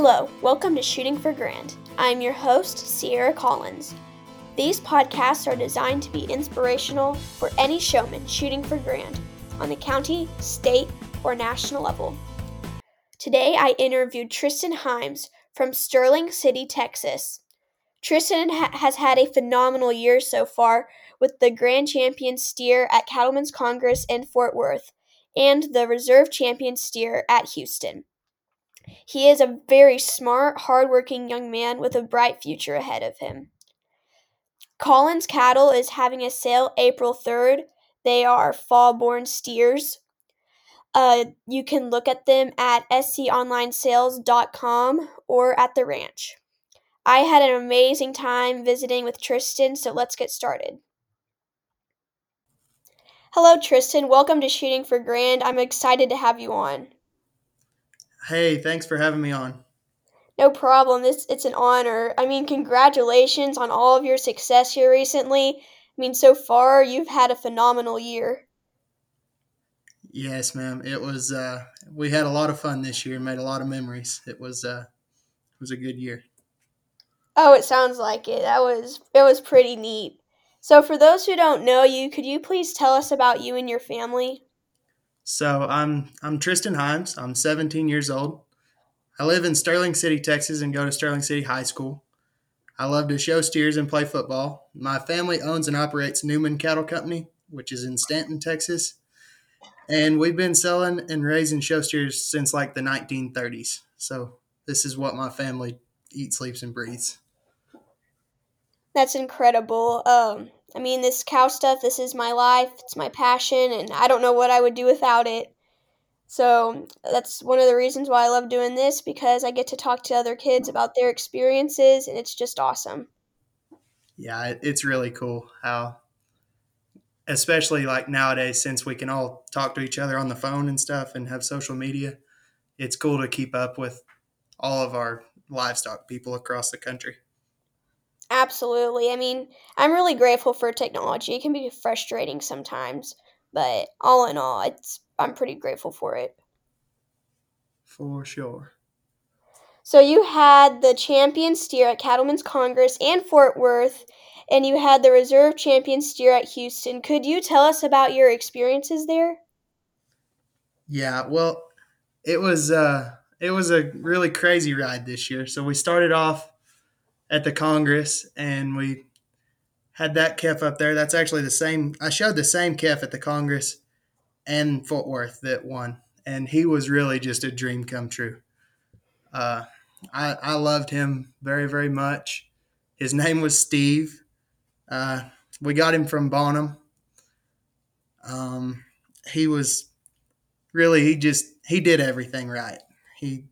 Hello, welcome to Shooting for Grand. I'm your host, Sierra Collins. These podcasts are designed to be inspirational for any showman shooting for grand on the county, state, or national level. Today I interviewed Tristan Himes from Sterling City, Texas. Tristan ha- has had a phenomenal year so far with the Grand Champion steer at Cattlemen's Congress in Fort Worth and the Reserve Champion steer at Houston. He is a very smart, hardworking young man with a bright future ahead of him. Collins Cattle is having a sale April 3rd. They are fall born steers. Uh, you can look at them at sconlinesales.com or at the ranch. I had an amazing time visiting with Tristan, so let's get started. Hello, Tristan. Welcome to Shooting for Grand. I'm excited to have you on. Hey, thanks for having me on. No problem. This it's an honor. I mean, congratulations on all of your success here recently. I mean, so far you've had a phenomenal year. Yes, ma'am. It was. Uh, we had a lot of fun this year. Made a lot of memories. It was. Uh, it was a good year. Oh, it sounds like it. That was it was pretty neat. So, for those who don't know you, could you please tell us about you and your family? So I'm I'm Tristan Himes. I'm 17 years old. I live in Sterling City, Texas, and go to Sterling City High School. I love to show steers and play football. My family owns and operates Newman Cattle Company, which is in Stanton, Texas. And we've been selling and raising show steers since like the 1930s. So this is what my family eats, sleeps, and breathes. That's incredible. Um, I mean, this cow stuff, this is my life, it's my passion, and I don't know what I would do without it. So that's one of the reasons why I love doing this because I get to talk to other kids about their experiences, and it's just awesome. Yeah, it's really cool how, especially like nowadays, since we can all talk to each other on the phone and stuff and have social media, it's cool to keep up with all of our livestock people across the country. Absolutely. I mean, I'm really grateful for technology. It can be frustrating sometimes, but all in all, it's I'm pretty grateful for it. For sure. So you had the champion steer at Cattlemen's Congress and Fort Worth, and you had the reserve champion steer at Houston. Could you tell us about your experiences there? Yeah, well, it was uh it was a really crazy ride this year. So we started off at the Congress, and we had that kef up there. That's actually the same. I showed the same kef at the Congress and Fort Worth that won, and he was really just a dream come true. Uh, I, I loved him very, very much. His name was Steve. Uh, we got him from Bonham. Um, he was really he just he did everything right. He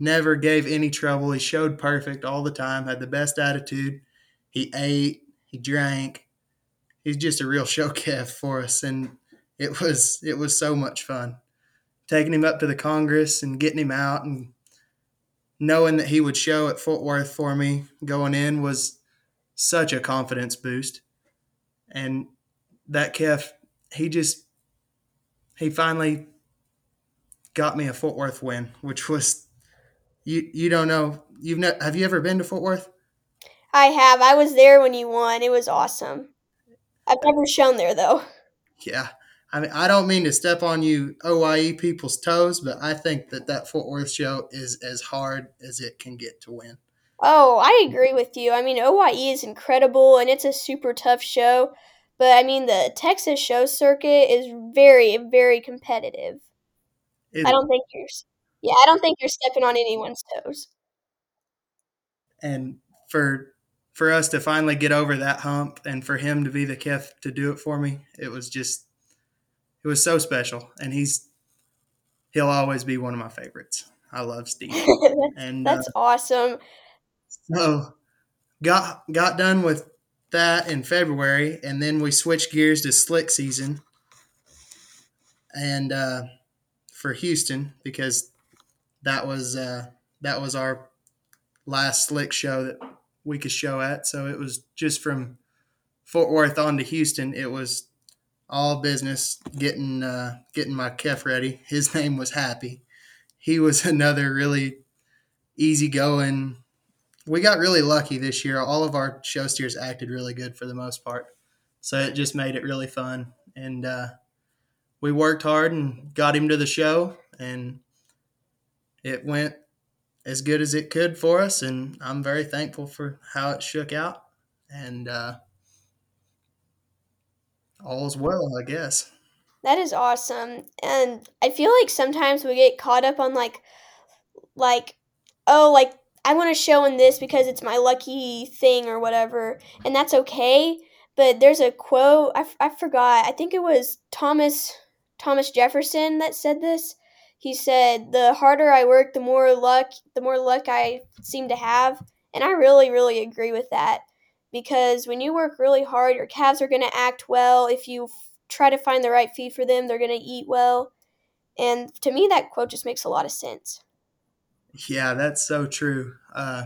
never gave any trouble. He showed perfect all the time, had the best attitude. He ate, he drank. He's just a real show calf for us, and it was it was so much fun taking him up to the Congress and getting him out and knowing that he would show at Fort Worth for me going in was such a confidence boost. And that calf, he just he finally got me a Fort Worth win, which was you you don't know. You've ne- have you ever been to Fort Worth? I have. I was there when you won. It was awesome. I've never shown there though. Yeah. I mean, I don't mean to step on you OYE people's toes, but I think that that Fort Worth show is as hard as it can get to win. Oh, I agree with you. I mean, OYE is incredible and it's a super tough show, but I mean, the Texas show circuit is very, very competitive. It, I don't think you're yeah, I don't think you're stepping on anyone's toes. And for for us to finally get over that hump and for him to be the kef to do it for me, it was just it was so special. And he's he'll always be one of my favorites. I love Steve. and that's uh, awesome. So got got done with that in February, and then we switched gears to slick season. And uh, for Houston because that was uh, that was our last slick show that we could show at. So it was just from Fort Worth on to Houston. It was all business getting uh, getting my kef ready. His name was Happy. He was another really easygoing. We got really lucky this year. All of our show steers acted really good for the most part, so it just made it really fun. And uh, we worked hard and got him to the show, and it went as good as it could for us. And I'm very thankful for how it shook out. And uh, all's well, I guess. That is awesome. And I feel like sometimes we get caught up on like like oh like I want to show in this because it's my lucky thing or whatever, and that's okay. But there's a quote I, f- I forgot. I think it was Thomas Thomas Jefferson that said this. He said, "The harder I work, the more luck, the more luck I seem to have." And I really, really agree with that because when you work really hard, your calves are going to act well. If you f- try to find the right feed for them, they're going to eat well. And to me, that quote just makes a lot of sense. Yeah, that's so true. Uh,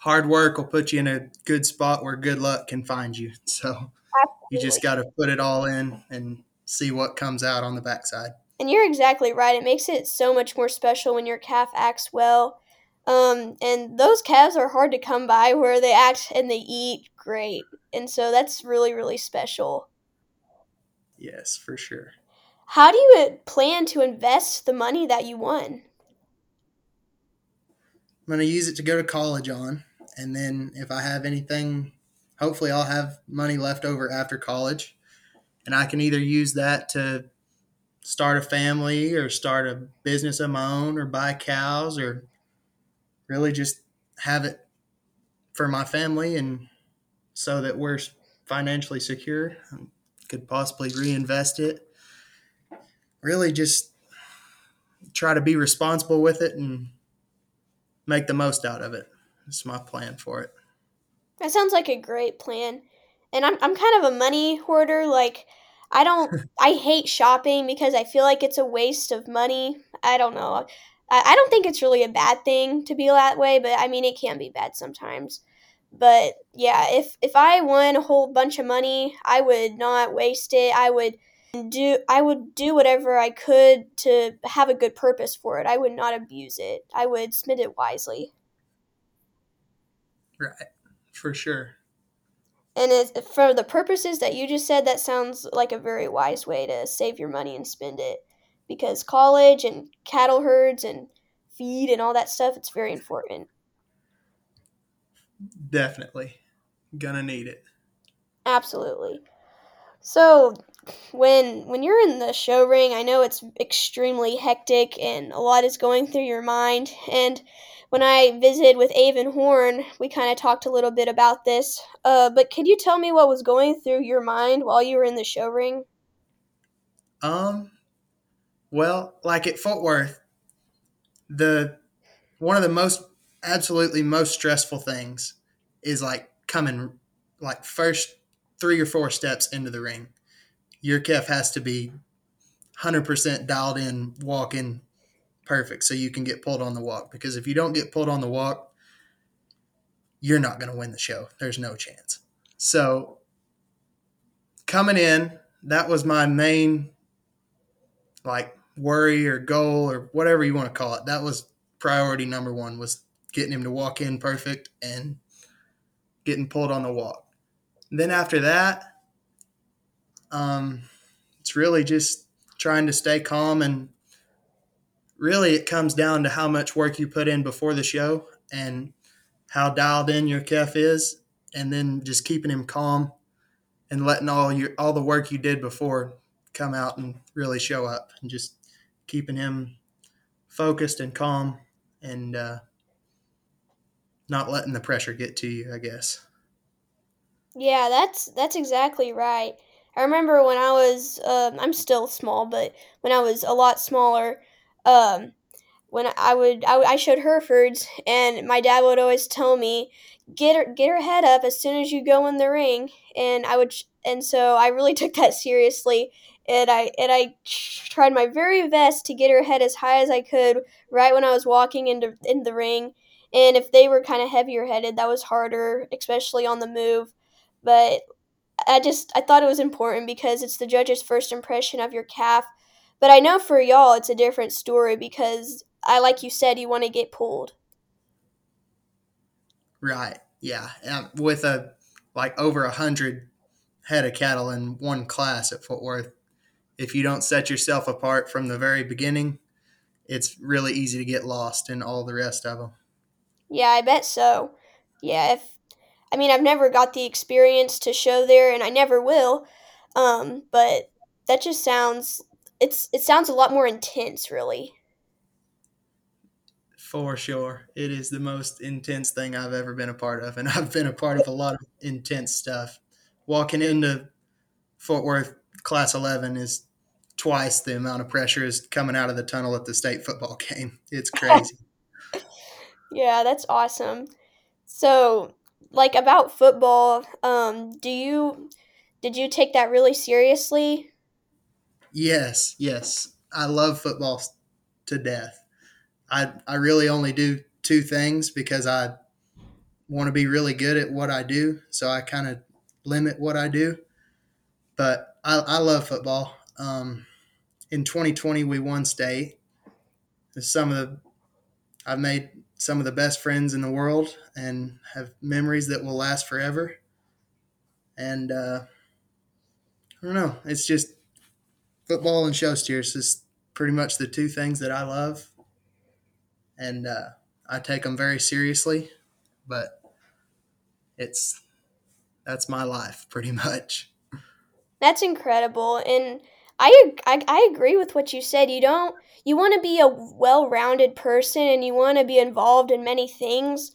hard work will put you in a good spot where good luck can find you. So Absolutely. you just got to put it all in and see what comes out on the backside. And you're exactly right. It makes it so much more special when your calf acts well. Um, and those calves are hard to come by where they act and they eat great. And so that's really, really special. Yes, for sure. How do you plan to invest the money that you won? I'm going to use it to go to college on. And then if I have anything, hopefully I'll have money left over after college. And I can either use that to start a family or start a business of my own or buy cows or really just have it for my family and so that we're financially secure and could possibly reinvest it. Really just try to be responsible with it and make the most out of it. That's my plan for it. That sounds like a great plan. And I'm I'm kind of a money hoarder. Like I don't I hate shopping because I feel like it's a waste of money. I don't know. I, I don't think it's really a bad thing to be that way, but I mean it can be bad sometimes. But yeah, if if I won a whole bunch of money, I would not waste it. I would do I would do whatever I could to have a good purpose for it. I would not abuse it. I would spend it wisely. Right. For sure. And for the purposes that you just said, that sounds like a very wise way to save your money and spend it. Because college and cattle herds and feed and all that stuff, it's very important. Definitely. Gonna need it. Absolutely. So, when when you're in the show ring, I know it's extremely hectic and a lot is going through your mind. And when I visited with Avon Horn, we kind of talked a little bit about this. Uh, but could you tell me what was going through your mind while you were in the show ring? Um, well, like at Fort Worth, the one of the most absolutely most stressful things is like coming like first three or four steps into the ring. Your calf has to be 100% dialed in, walking perfect so you can get pulled on the walk. Because if you don't get pulled on the walk, you're not going to win the show. There's no chance. So coming in, that was my main like worry or goal or whatever you want to call it. That was priority number one was getting him to walk in perfect and getting pulled on the walk. Then after that, um, it's really just trying to stay calm and really it comes down to how much work you put in before the show and how dialed in your calf is and then just keeping him calm and letting all your all the work you did before come out and really show up and just keeping him focused and calm and uh, not letting the pressure get to you i guess Yeah, that's that's exactly right. I remember when I was um, I'm still small, but when I was a lot smaller, um, when I would I, I showed Herefords, and my dad would always tell me, "Get her get her head up as soon as you go in the ring," and I would and so I really took that seriously, and I and I tried my very best to get her head as high as I could right when I was walking into in the ring. And if they were kind of heavier headed, that was harder, especially on the move. But I just I thought it was important because it's the judge's first impression of your calf. But I know for y'all it's a different story because I like you said you want to get pulled. Right. Yeah. And with a like over a hundred head of cattle in one class at Fort Worth, if you don't set yourself apart from the very beginning, it's really easy to get lost in all the rest of them. Yeah, I bet so. Yeah, if I mean I've never got the experience to show there and I never will. Um, but that just sounds it's it sounds a lot more intense really. For sure. It is the most intense thing I've ever been a part of. And I've been a part of a lot of intense stuff. Walking into Fort Worth Class 11 is twice the amount of pressure is coming out of the tunnel at the state football game. It's crazy. yeah, that's awesome. So, like about football, um, do you did you take that really seriously? Yes, yes. I love football to death. I I really only do two things because I want to be really good at what I do, so I kind of limit what I do. But I, I love football. Um, in 2020, we won state. Some of the I've made some of the best friends in the world and have memories that will last forever. And uh, I don't know. It's just football and show steers is pretty much the two things that I love, and uh, I take them very seriously. But it's that's my life pretty much. That's incredible, and I, I I agree with what you said. You don't you want to be a well-rounded person, and you want to be involved in many things.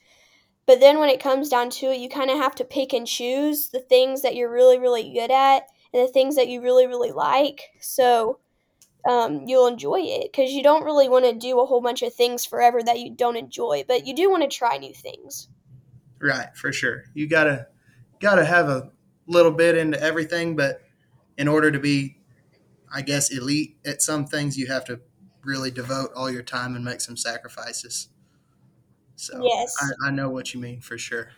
But then when it comes down to it, you kind of have to pick and choose the things that you're really, really good at and the things that you really, really like. So um, you'll enjoy it because you don't really want to do a whole bunch of things forever that you don't enjoy, but you do want to try new things. Right, for sure. You gotta gotta have a little bit into everything, but in order to be, I guess, elite at some things, you have to really devote all your time and make some sacrifices. So yes, I, I know what you mean for sure.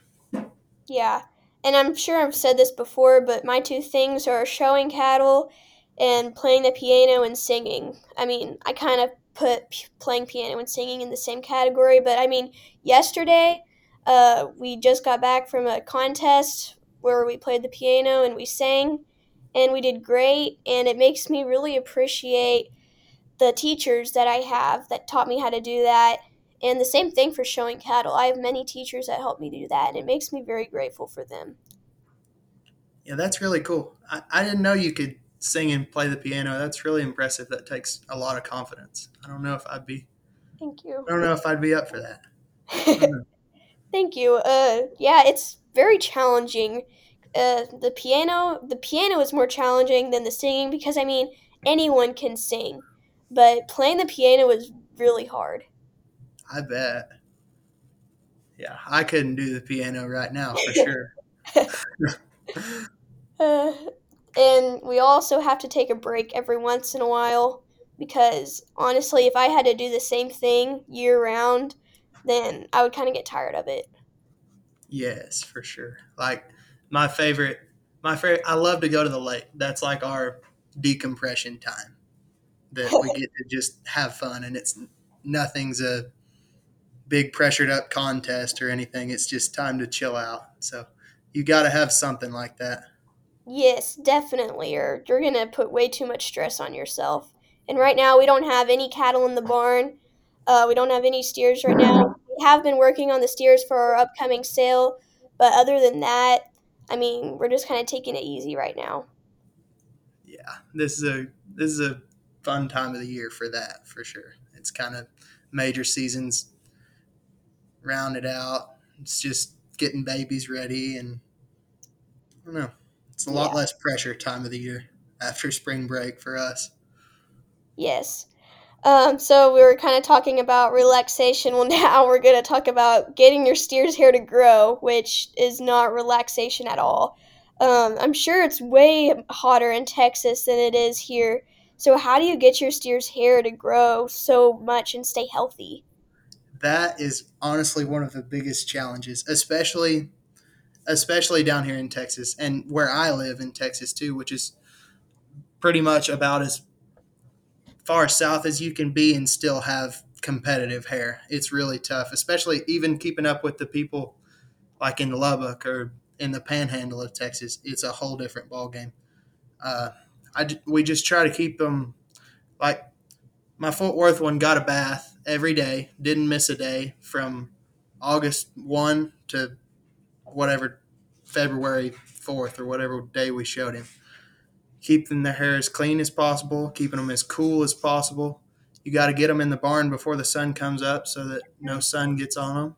Yeah, and I'm sure I've said this before, but my two things are showing cattle and playing the piano and singing. I mean, I kind of put playing piano and singing in the same category, but I mean, yesterday uh, we just got back from a contest where we played the piano and we sang, and we did great, and it makes me really appreciate the teachers that I have that taught me how to do that. And the same thing for showing cattle. I have many teachers that help me do that, and it makes me very grateful for them. Yeah, that's really cool. I, I didn't know you could sing and play the piano. That's really impressive. That takes a lot of confidence. I don't know if I'd be. Thank you. I don't know if I'd be up for that. Thank you. Uh, yeah, it's very challenging. Uh, the piano, the piano is more challenging than the singing because I mean anyone can sing, but playing the piano is really hard. I bet. Yeah, I couldn't do the piano right now for sure. uh, and we also have to take a break every once in a while because honestly, if I had to do the same thing year round, then I would kind of get tired of it. Yes, for sure. Like my favorite, my favorite. I love to go to the lake. That's like our decompression time. That we get to just have fun, and it's nothing's a big pressured up contest or anything. It's just time to chill out. So you got to have something like that. Yes, definitely, or you're going to put way too much stress on yourself. And right now, we don't have any cattle in the barn. Uh, we don't have any steers right now. We have been working on the steers for our upcoming sale, but other than that, I mean, we're just kind of taking it easy right now. Yeah, this is a this is a fun time of the year for that for sure. It's kind of major seasons rounded out. It's just getting babies ready, and I don't know. It's a lot Yeah. less pressure time of the year after spring break for us. Yes. Um, so we were kind of talking about relaxation. Well, now we're going to talk about getting your steer's hair to grow, which is not relaxation at all. Um, I'm sure it's way hotter in Texas than it is here. So how do you get your steer's hair to grow so much and stay healthy? That is honestly one of the biggest challenges, especially especially down here in Texas and where I live in Texas too, which is pretty much about as far south as you can be and still have competitive hair. It's really tough, especially even keeping up with the people like in Lubbock or in the Panhandle of Texas, it's a whole different ball game. Uh, I we just try to keep them like my Fort Worth one got a bath every day, didn't miss a day from August one to whatever February fourth or whatever day we showed him. Keeping their hair as clean as possible, keeping them as cool as possible. You got to get them in the barn before the sun comes up so that no sun gets on them,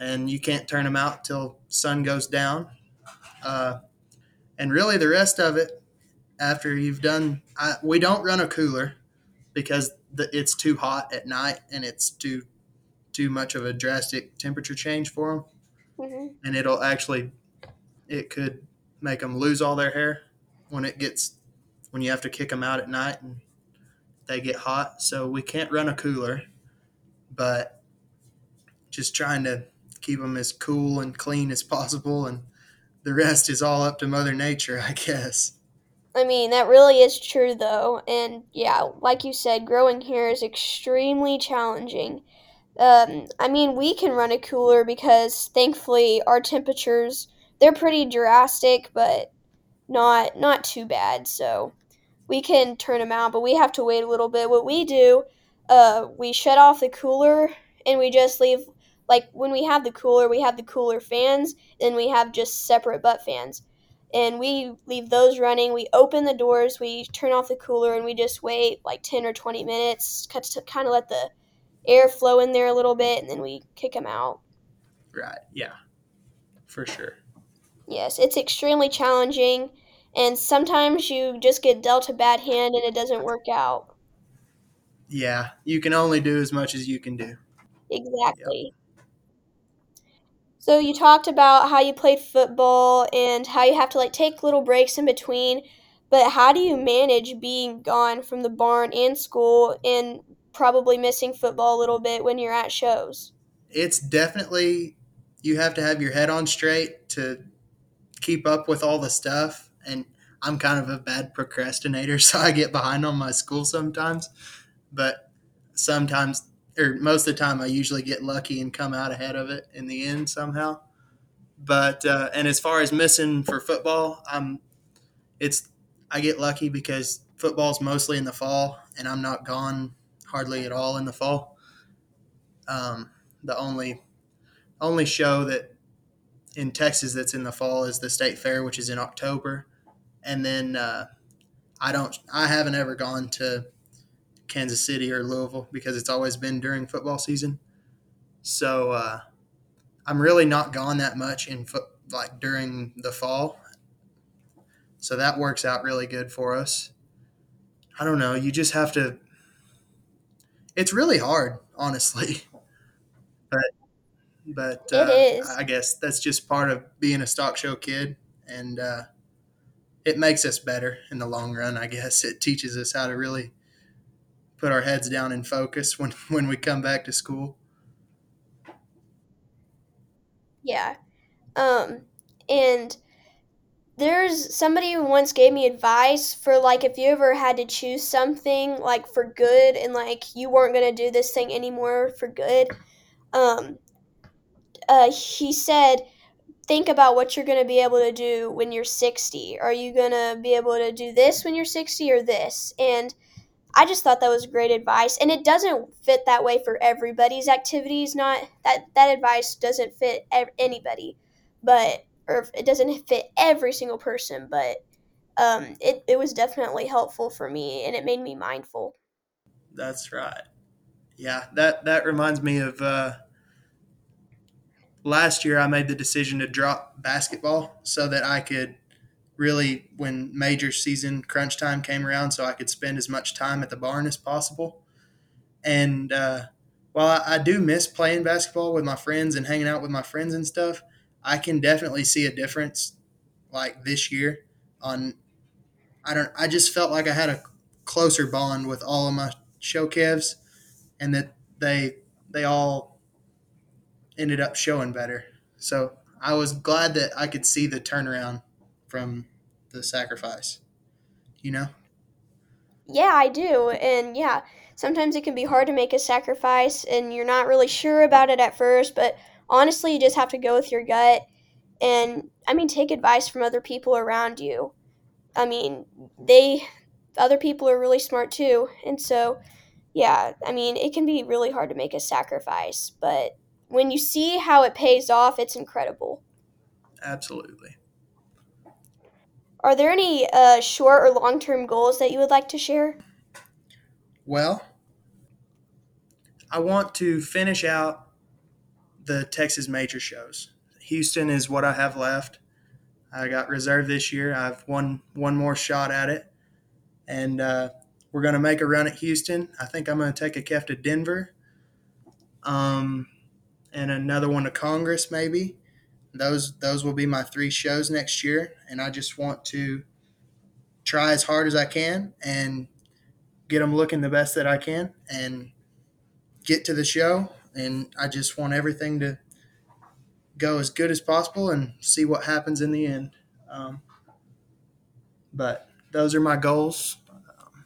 and you can't turn them out till sun goes down. Uh, and really, the rest of it, after you've done, I, we don't run a cooler because the, it's too hot at night and it's too too much of a drastic temperature change for them, hmm and it'll actually it could make them lose all their hair when it gets when you have to kick them out at night and they get hot. So we can't run a cooler, but just trying to keep them as cool and clean as possible, and the rest is all up to Mother Nature, I guess. I mean, that really is true, though. And yeah, like you said, growing hair is extremely challenging. Um, I mean, we can run a cooler because thankfully our temperatures they're pretty drastic, but not not too bad. So we can turn them out, but we have to wait a little bit. What we do, uh, we shut off the cooler and we just leave. Like when we have the cooler, we have the cooler fans, and we have just separate butt fans and we leave those running. We open the doors, we turn off the cooler, and we just wait like 10 or 20 minutes to kind of let the air flow in there a little bit, and then we kick them out. Right. Yeah. For sure. Yes, it's extremely challenging, and sometimes you just get dealt a bad hand and it doesn't work out. Yeah. You can only do as much as you can do. Yep. So you talked about how you played football and how you have to like take little breaks in between, but how do you manage being gone from the barn and school and probably missing football a little bit when you're at shows? It's definitely you have to have your head on straight to keep up with all the stuff and I'm kind of a bad procrastinator, so I get behind on my school sometimes. But sometimes, or most of the time, I usually get lucky and come out ahead of it in the end somehow. But uh, and as far as missing for football, I'm it's I get lucky because football's mostly in the fall, and I'm not gone hardly at all in the fall. Um, the only only show that in Texas that's in the fall is the state fair, which is in October, and then uh, I don't I haven't ever gone to Kansas City or Louisville because it's always been during football season. So uh, I'm really not gone that much in foot like during the fall. So that works out really good for us. I don't know. You just have to. It's really hard, honestly, but but It uh, is. I guess that's just part of being a stock show kid, and uh, it makes us better in the long run. I guess it teaches us how to really put our heads down and focus when when we come back to school. Yeah. Um and there's somebody who once gave me advice for like if you ever had to choose something like for good and like you weren't going to do this thing anymore for good. Um uh he said think about what you're going to be able to do when you're 60. Are you going to be able to do this when you're 60 or this? And I just thought that was great advice, and it doesn't fit that way for everybody's activities. Not that that advice doesn't fit ev- anybody, but or it doesn't fit every single person. But um, it it was definitely helpful for me, and it made me mindful. That's right. Yeah, that that reminds me of uh, last year. I made the decision to drop basketball so that I could really, when major season crunch time came around, so I could spend as much time at the barn as possible. And uh, while I, I do miss playing basketball with my friends and hanging out with my friends and stuff, I can definitely see a difference like this year on I don't I just felt like I had a closer bond with all of my show kevs and that they they all ended up showing better. So I was glad that I could see the turnaround from the sacrifice. You know? Yeah, I do, and yeah, sometimes it can be hard to make a sacrifice, and you're not really sure about it at first, but honestly, you just have to go with your gut and I mean take advice from other people around you. I mean, they other people are really smart too. And so, yeah, I mean, it can be really hard to make a sacrifice, but when you see how it pays off, it's incredible. Absolutely. Are there any uh, short or long term goals that you would like to share? Well, I want to finish out the Texas major shows. Houston is what I have left. I got reserved this year. I have one one more shot at it, and uh, we're going to make a run at Houston. I think I'm going to take a Kef to Denver, um, and another one to Congress maybe. Those those will be my three shows next year, and I just want to try as hard as I can and get them looking the best that I can and get to the show. And I just want everything to go as good as possible and see what happens in the end. Um, but those are my goals. Um,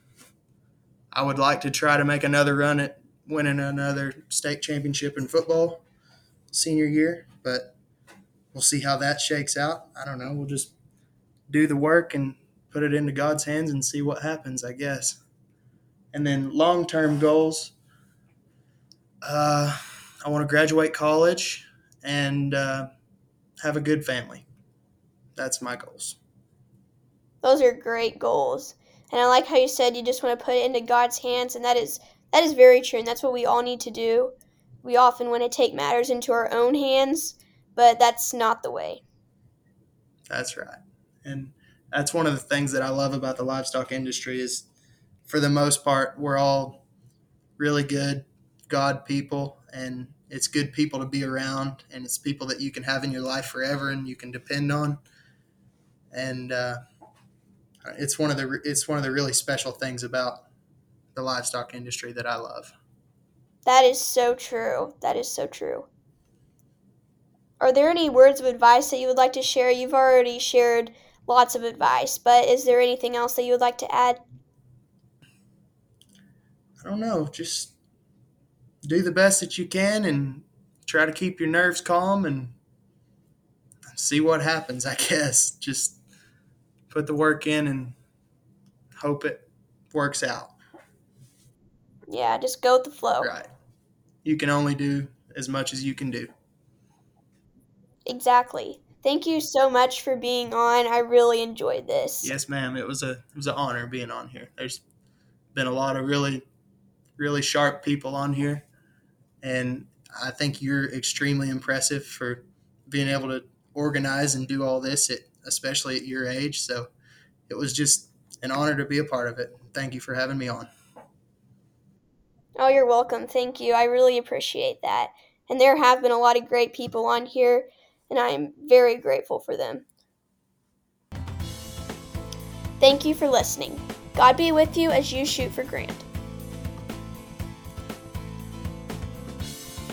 I would like to try to make another run at winning another state championship in football senior year, but we'll see how that shakes out. I don't know. We'll just do the work and put it into God's hands and see what happens, I guess. And then long term goals. Uh, I want to graduate college and uh, have a good family. That's my goals. Those are great goals. And I like how you said you just want to put it into God's hands and that is that is very true and that's what we all need to do. We often want to take matters into our own hands, but that's not the way. That's right. And that's one of the things that I love about the livestock industry is for the most part we're all really good God people and it's good people to be around and it's people that you can have in your life forever and you can depend on and uh, it's one of the it's one of the really special things about the livestock industry that I love. That is so true. That is so true. Are there any words of advice that you would like to share? You've already shared lots of advice, but is there anything else that you would like to add? I don't know. Just do the best that you can and try to keep your nerves calm and see what happens, I guess. Just put the work in and hope it works out. Yeah, just go with the flow. Right. You can only do as much as you can do. Exactly. Thank you so much for being on. I really enjoyed this. Yes, ma'am. It was a it was an honor being on here. There's been a lot of really really sharp people on here and I think you're extremely impressive for being able to organize and do all this at especially at your age. So it was just an honor to be a part of it. Thank you for having me on. Oh, you're welcome. Thank you. I really appreciate that. And there have been a lot of great people on here, and I am very grateful for them. Thank you for listening. God be with you as you shoot for Grand.